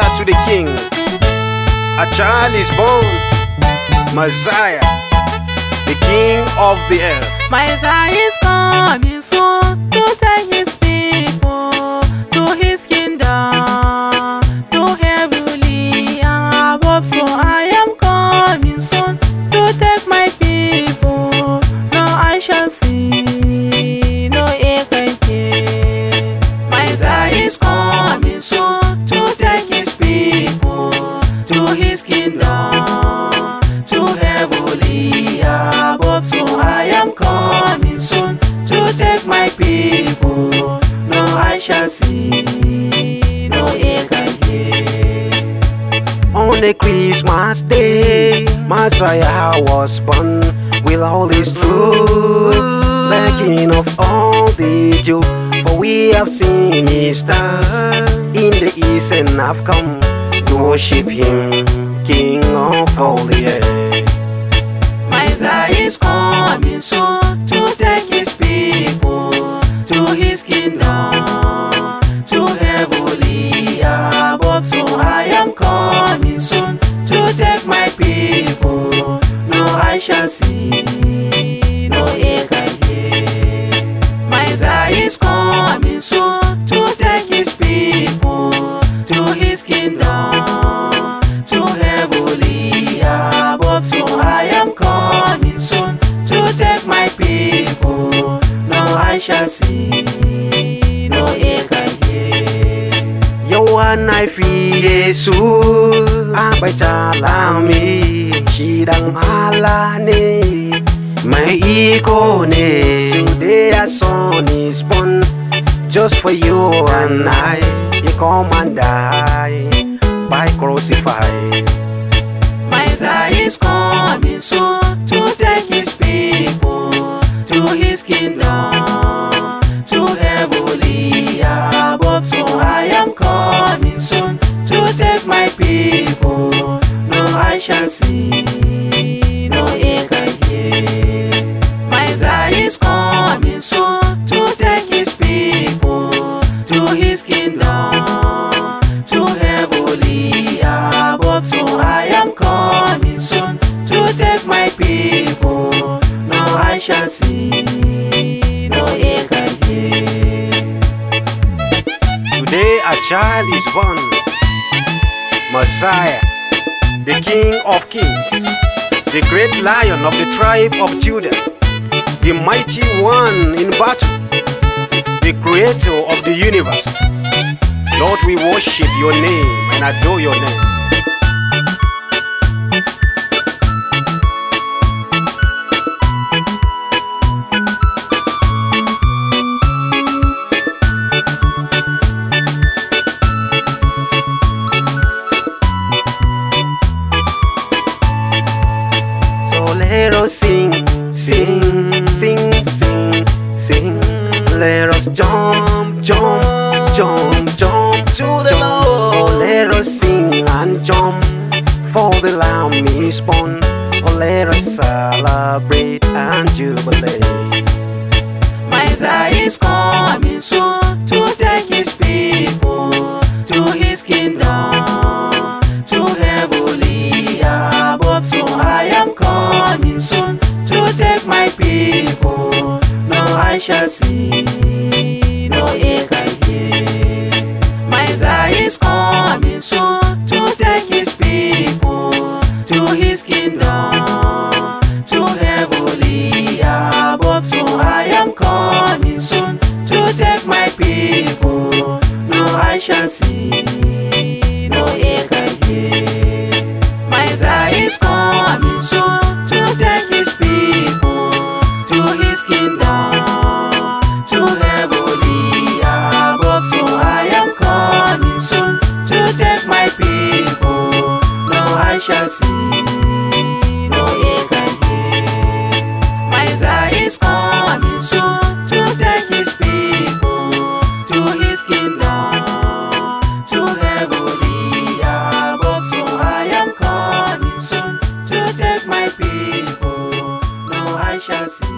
to the king. A child is born, Messiah, the king of the earth. Messiah is coming soon See, no. On the Christmas day, Messiah was born with all his truth, the king of all the Jews. For we have seen his star in the east and have come to worship him, king of all the earth. Yawan ay fi Yesu chi calami Sidang mahala ni. May ko ne Today a son is born Just for you and I You come and die By crucified Messiah is coming soon to take his people to his kingdom, See, no can hear. Messiah is coming soon to take his people to his kingdom, to heavenly above. So I am coming soon to take my people. No I shall see, no can hear. Today a child is born Messiah The King of Kings The great lion of the tribe of Judah The mighty one in battle The creator of the universe. Lord we worship your name and adore your name Us jump, jump, jump, jump to the Lord. Let us sing and jump, for the Lamb is born. Oh, let us celebrate and jubilate. Messiah is coming soon to take his people to his kingdom, to heavenly above. So I am coming soon to take my people. No I shall see, can hear. Messiah is coming soon to take his people to his kingdom, to heavenly above. So I am coming soon to take my people. No I shall see, shall see. No ear can hear. My Zion is coming soon to take his people to his kingdom, to heavenly above. So I am coming soon to take my people. No I shall see.